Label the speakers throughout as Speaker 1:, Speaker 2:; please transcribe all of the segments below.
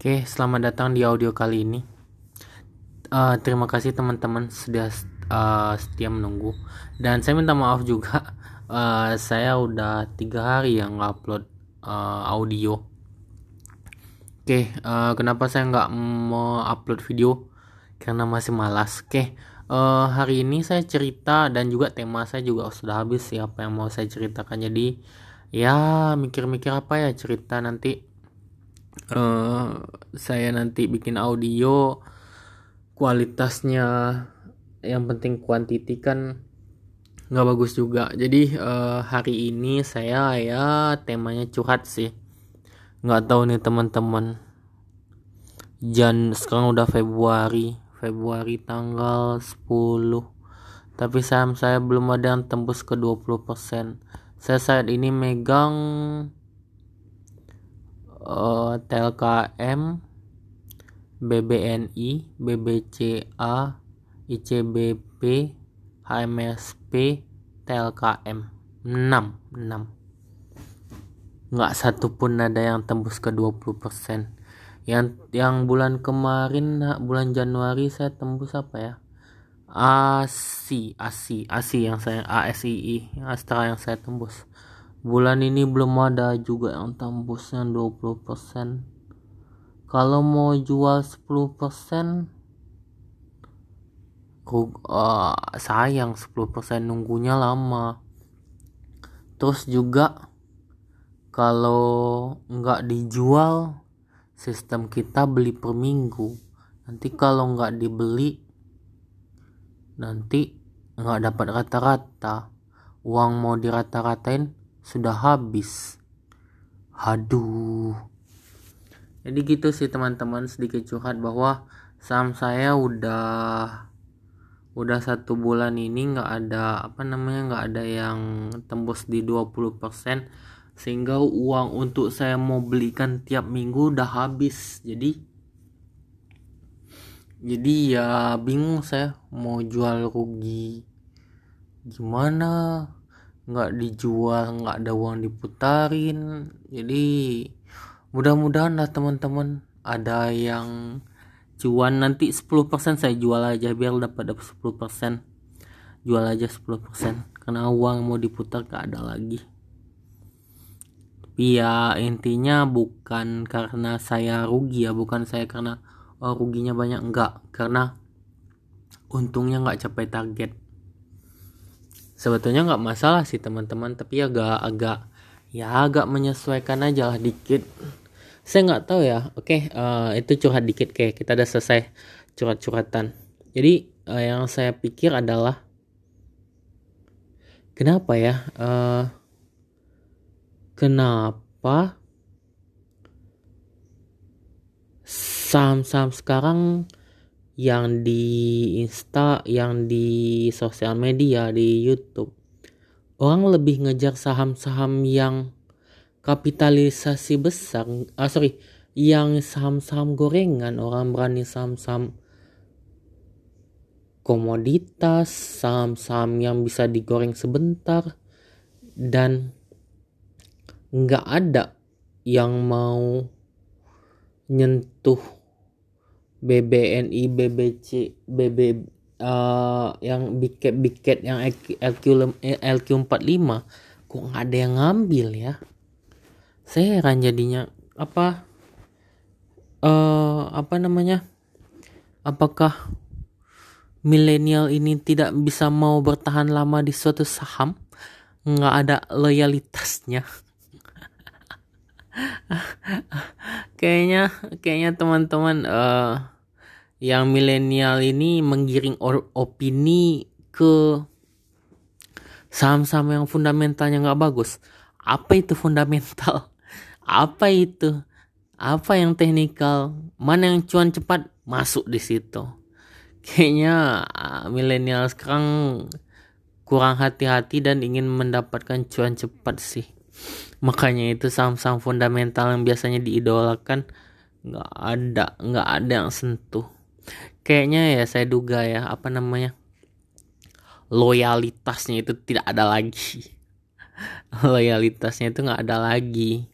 Speaker 1: Oke, selamat datang di audio kali ini. Uh, terima kasih teman-teman sudah uh, setia menunggu. Dan saya minta maaf juga, uh, saya udah tiga hari yang upload uh, audio. Oke, uh, kenapa saya nggak mau upload video? Karena masih malas. Oke, uh, hari ini saya cerita dan juga tema saya juga sudah habis sih apa yang mau saya ceritakan. Jadi ya mikir-mikir apa ya cerita nanti uh, saya nanti bikin audio kualitasnya yang penting kuantiti kan nggak bagus juga. Jadi uh, hari ini saya ya temanya curhat sih. Nggak tahu nih teman-teman. Jan sekarang udah Februari. Februari tanggal 10 tapi saham saya belum ada yang tembus ke 20% saya saat ini megang uh, TLKM, BBNI, BBCA, ICBP, HMSP, TLKM 6 6 nggak satu pun ada yang tembus ke 20% yang yang bulan kemarin bulan Januari saya tembus apa ya? ASI ASI ASI yang saya ASII Astra yang saya tembus bulan ini belum ada juga yang tembusnya 20% kalau mau jual 10% uh, sayang 10% nunggunya lama. Terus juga kalau nggak dijual sistem kita beli per minggu. Nanti kalau nggak dibeli nanti nggak dapat rata-rata. Uang mau dirata-ratain sudah habis. Aduh jadi gitu sih teman-teman sedikit curhat bahwa saham saya udah udah satu bulan ini nggak ada apa namanya nggak ada yang tembus di 20% sehingga uang untuk saya mau belikan tiap minggu udah habis. Jadi jadi ya bingung saya mau jual rugi gimana nggak dijual nggak ada uang diputarin. Jadi mudah-mudahan lah teman-teman. Ada yang cuan nanti 10% saya jual aja biar dapat dapat 10% jual aja 10% karena uang mau diputar gak ada lagi. Tapi ya intinya bukan karena saya rugi ya bukan saya karena oh, ruginya banyak enggak karena untungnya nggak capai target sebetulnya nggak masalah sih teman-teman tapi agak agak ya agak menyesuaikan aja lah dikit. Saya nggak tahu ya oke uh, itu curhat dikit kayak kita udah selesai curhat-curhatan. Jadi uh, yang saya pikir adalah kenapa ya uh, kenapa saham-saham sekarang yang di Insta, yang di sosial media, di YouTube. Orang lebih ngejar saham-saham yang kapitalisasi besar, ah sorry, yang saham-saham gorengan, orang berani saham-saham komoditas, saham-saham yang bisa digoreng sebentar, dan nggak ada yang mau nyentuh BBNI, BBC, BB uh, yang biket biket yang LQ LQ45 kok nggak ada yang ngambil ya? Saya heran jadinya apa uh, apa namanya apakah milenial ini tidak bisa mau bertahan lama di suatu saham? Nggak ada loyalitasnya kayaknya kayaknya teman-teman uh, yang milenial ini menggiring opini ke saham-saham yang fundamentalnya nggak bagus. Apa itu fundamental? Apa itu? Apa yang teknikal? Mana yang cuan cepat masuk di situ. Kayaknya uh, milenial sekarang kurang hati-hati dan ingin mendapatkan cuan cepat sih makanya itu saham-saham fundamental yang biasanya diidolakan nggak ada nggak ada yang sentuh. Kayaknya ya saya duga ya apa namanya loyalitasnya itu tidak ada lagi. Loyalitasnya itu nggak ada lagi.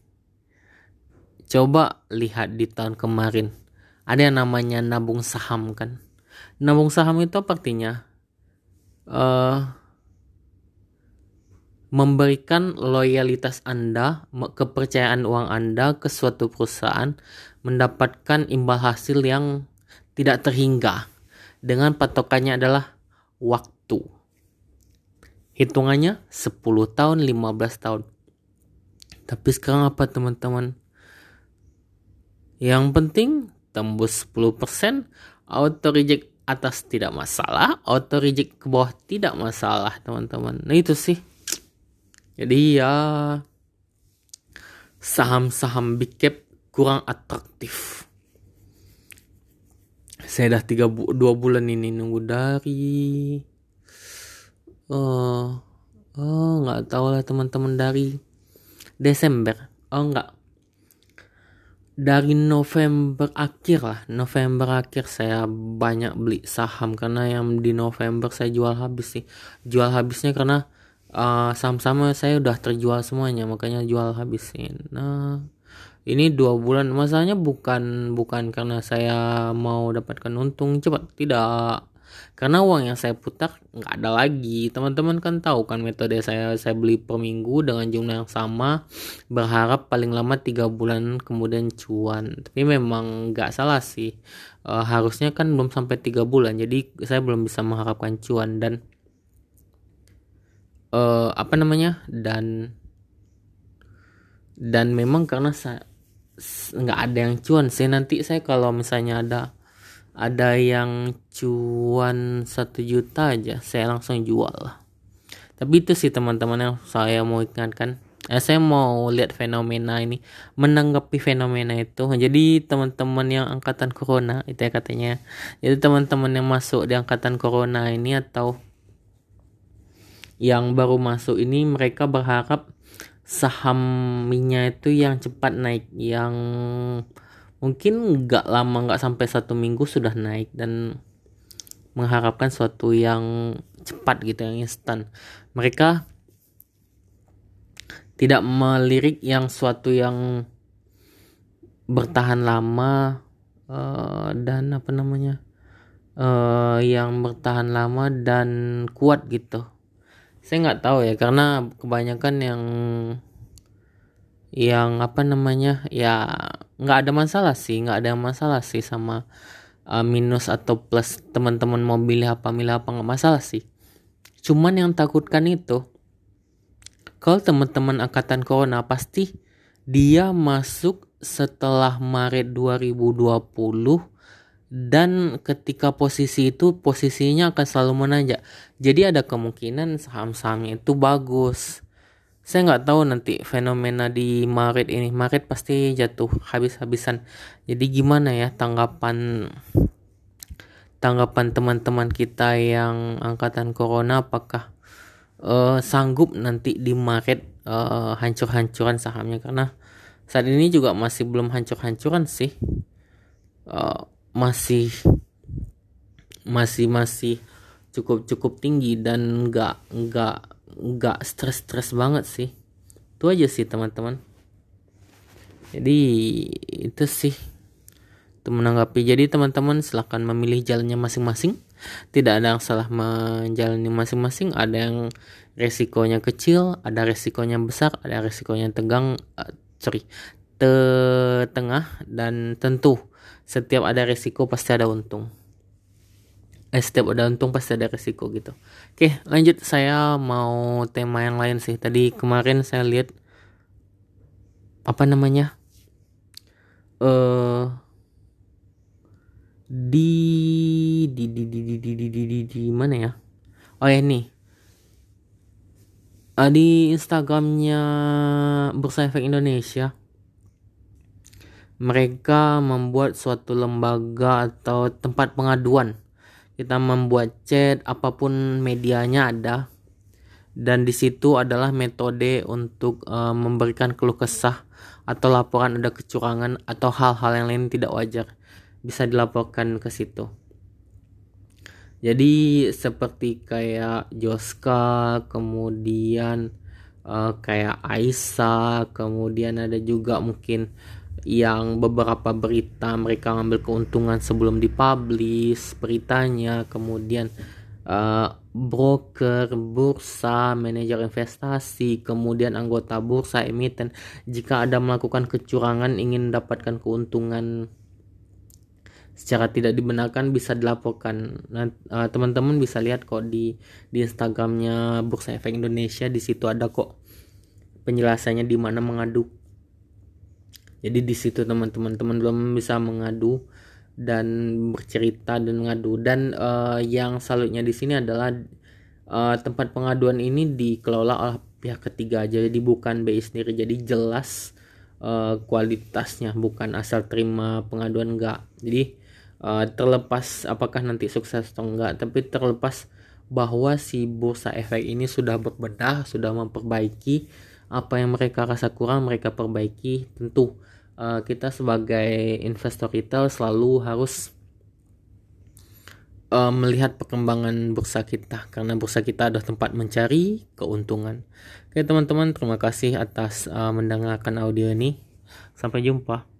Speaker 1: Coba lihat di tahun kemarin ada yang namanya nabung saham kan? Nabung saham itu apa artinya uh, memberikan loyalitas Anda, kepercayaan uang Anda ke suatu perusahaan mendapatkan imbal hasil yang tidak terhingga dengan patokannya adalah waktu. Hitungannya 10 tahun, 15 tahun. Tapi sekarang apa teman-teman? Yang penting tembus 10%, auto reject atas tidak masalah, auto reject ke bawah tidak masalah teman-teman. Nah itu sih jadi ya saham-saham big cap kurang atraktif. Saya dah tiga bu dua bulan ini nunggu dari oh oh nggak tahu lah teman-teman dari Desember. Oh nggak. Dari November akhir lah. November akhir saya banyak beli saham karena yang di November saya jual habis sih. Jual habisnya karena uh, saham-saham saya udah terjual semuanya makanya jual habisin. Nah ini dua bulan. Masalahnya bukan bukan karena saya mau dapatkan untung. Cepat tidak. Karena uang yang saya putar nggak ada lagi. Teman-teman kan tahu kan metode saya. Saya beli per minggu dengan jumlah yang sama. Berharap paling lama tiga bulan kemudian cuan. Tapi memang nggak salah sih. E, harusnya kan belum sampai tiga bulan. Jadi saya belum bisa mengharapkan cuan. Dan uh, apa namanya? Dan dan memang karena saya nggak ada yang cuan sih. Nanti saya kalau misalnya ada ada yang cuan satu juta aja saya langsung jual lah. Tapi itu sih teman-teman yang saya mau ingatkan. Eh, saya mau lihat fenomena ini menanggapi fenomena itu. Jadi teman-teman yang angkatan corona itu ya katanya. Jadi teman-teman yang masuk di angkatan corona ini atau yang baru masuk ini mereka berharap saham minyak itu yang cepat naik yang mungkin nggak lama nggak sampai satu minggu sudah naik dan mengharapkan suatu yang cepat gitu yang instan. Mereka tidak melirik yang suatu yang bertahan lama uh, dan apa namanya uh, yang bertahan lama dan kuat gitu saya nggak tahu ya karena kebanyakan yang yang apa namanya ya nggak ada masalah sih nggak ada masalah sih sama uh, minus atau plus teman-teman mau pilih apa milih apa nggak masalah sih. Cuman yang takutkan itu kalau teman-teman angkatan corona pasti dia masuk setelah Maret 2020 dan ketika posisi itu posisinya akan selalu menanjak. Jadi ada kemungkinan saham-sahamnya itu bagus. Saya nggak tahu nanti fenomena di Maret ini. Maret pasti jatuh habis-habisan. Jadi gimana ya tanggapan tanggapan teman-teman kita yang angkatan corona? Apakah uh, sanggup nanti di Maret uh, hancur-hancuran sahamnya? Karena saat ini juga masih belum hancur-hancuran sih. Uh, masih masih masih cukup cukup tinggi dan nggak nggak nggak stres stres banget sih. Itu aja sih teman-teman. Jadi itu sih itu menanggapi. Jadi teman-teman silahkan memilih jalannya masing-masing. Tidak ada yang salah menjalani masing-masing. Ada yang resikonya kecil ada resikonya besar ada resikonya tegang uh, sorry te tengah dan tentu. Setiap ada resiko pasti ada untung. Eh setiap ada untung pasti ada resiko gitu. Oke lanjut. Saya mau tema yang lain sih. Tadi kemarin saya lihat apa namanya eh uh, di di di di di di di di, di, di mana ya? Oh ya nih. Uh, di Instagramnya Bursa Efek Indonesia mereka membuat suatu lembaga atau tempat pengaduan. Kita membuat chat, apa pun medianya ada. Dan di situ adalah metode untuk uh, memberikan keluh kesah atau laporan ada kecurangan atau hal-hal yang lain tidak wajar bisa dilaporkan ke situ. Jadi seperti kayak Joska, kemudian uh, kayak Aisyah, kemudian ada juga mungkin yang beberapa berita mereka ngambil keuntungan sebelum dipublish beritanya kemudian uh, broker bursa manajer investasi kemudian anggota bursa emiten jika ada melakukan kecurangan ingin mendapatkan keuntungan secara tidak dibenarkan bisa dilaporkan. Nah, uh, teman-teman bisa lihat kok di di Instagramnya Bursa Efek Indonesia di situ ada kok penjelasannya di mana mengadu. Jadi di situ teman-teman teman belum bisa mengadu dan bercerita dan mengadu dan uh, yang salutnya di sini adalah uh, tempat pengaduan ini dikelola oleh pihak ketiga. Jadi bukan BI sendiri. Jadi jelas uh, kualitasnya. Bukan asal terima pengaduan enggak. Jadi uh, terlepas apakah nanti sukses atau enggak tapi terlepas bahwa si bursa efek ini sudah berbenah sudah memperbaiki apa yang mereka rasa kurang mereka perbaiki tentu uh, kita sebagai investor retail selalu harus uh, melihat perkembangan bursa kita karena bursa kita adalah tempat mencari keuntungan. Oke teman-teman terima kasih atas uh, mendengarkan audio ini. Sampai jumpa.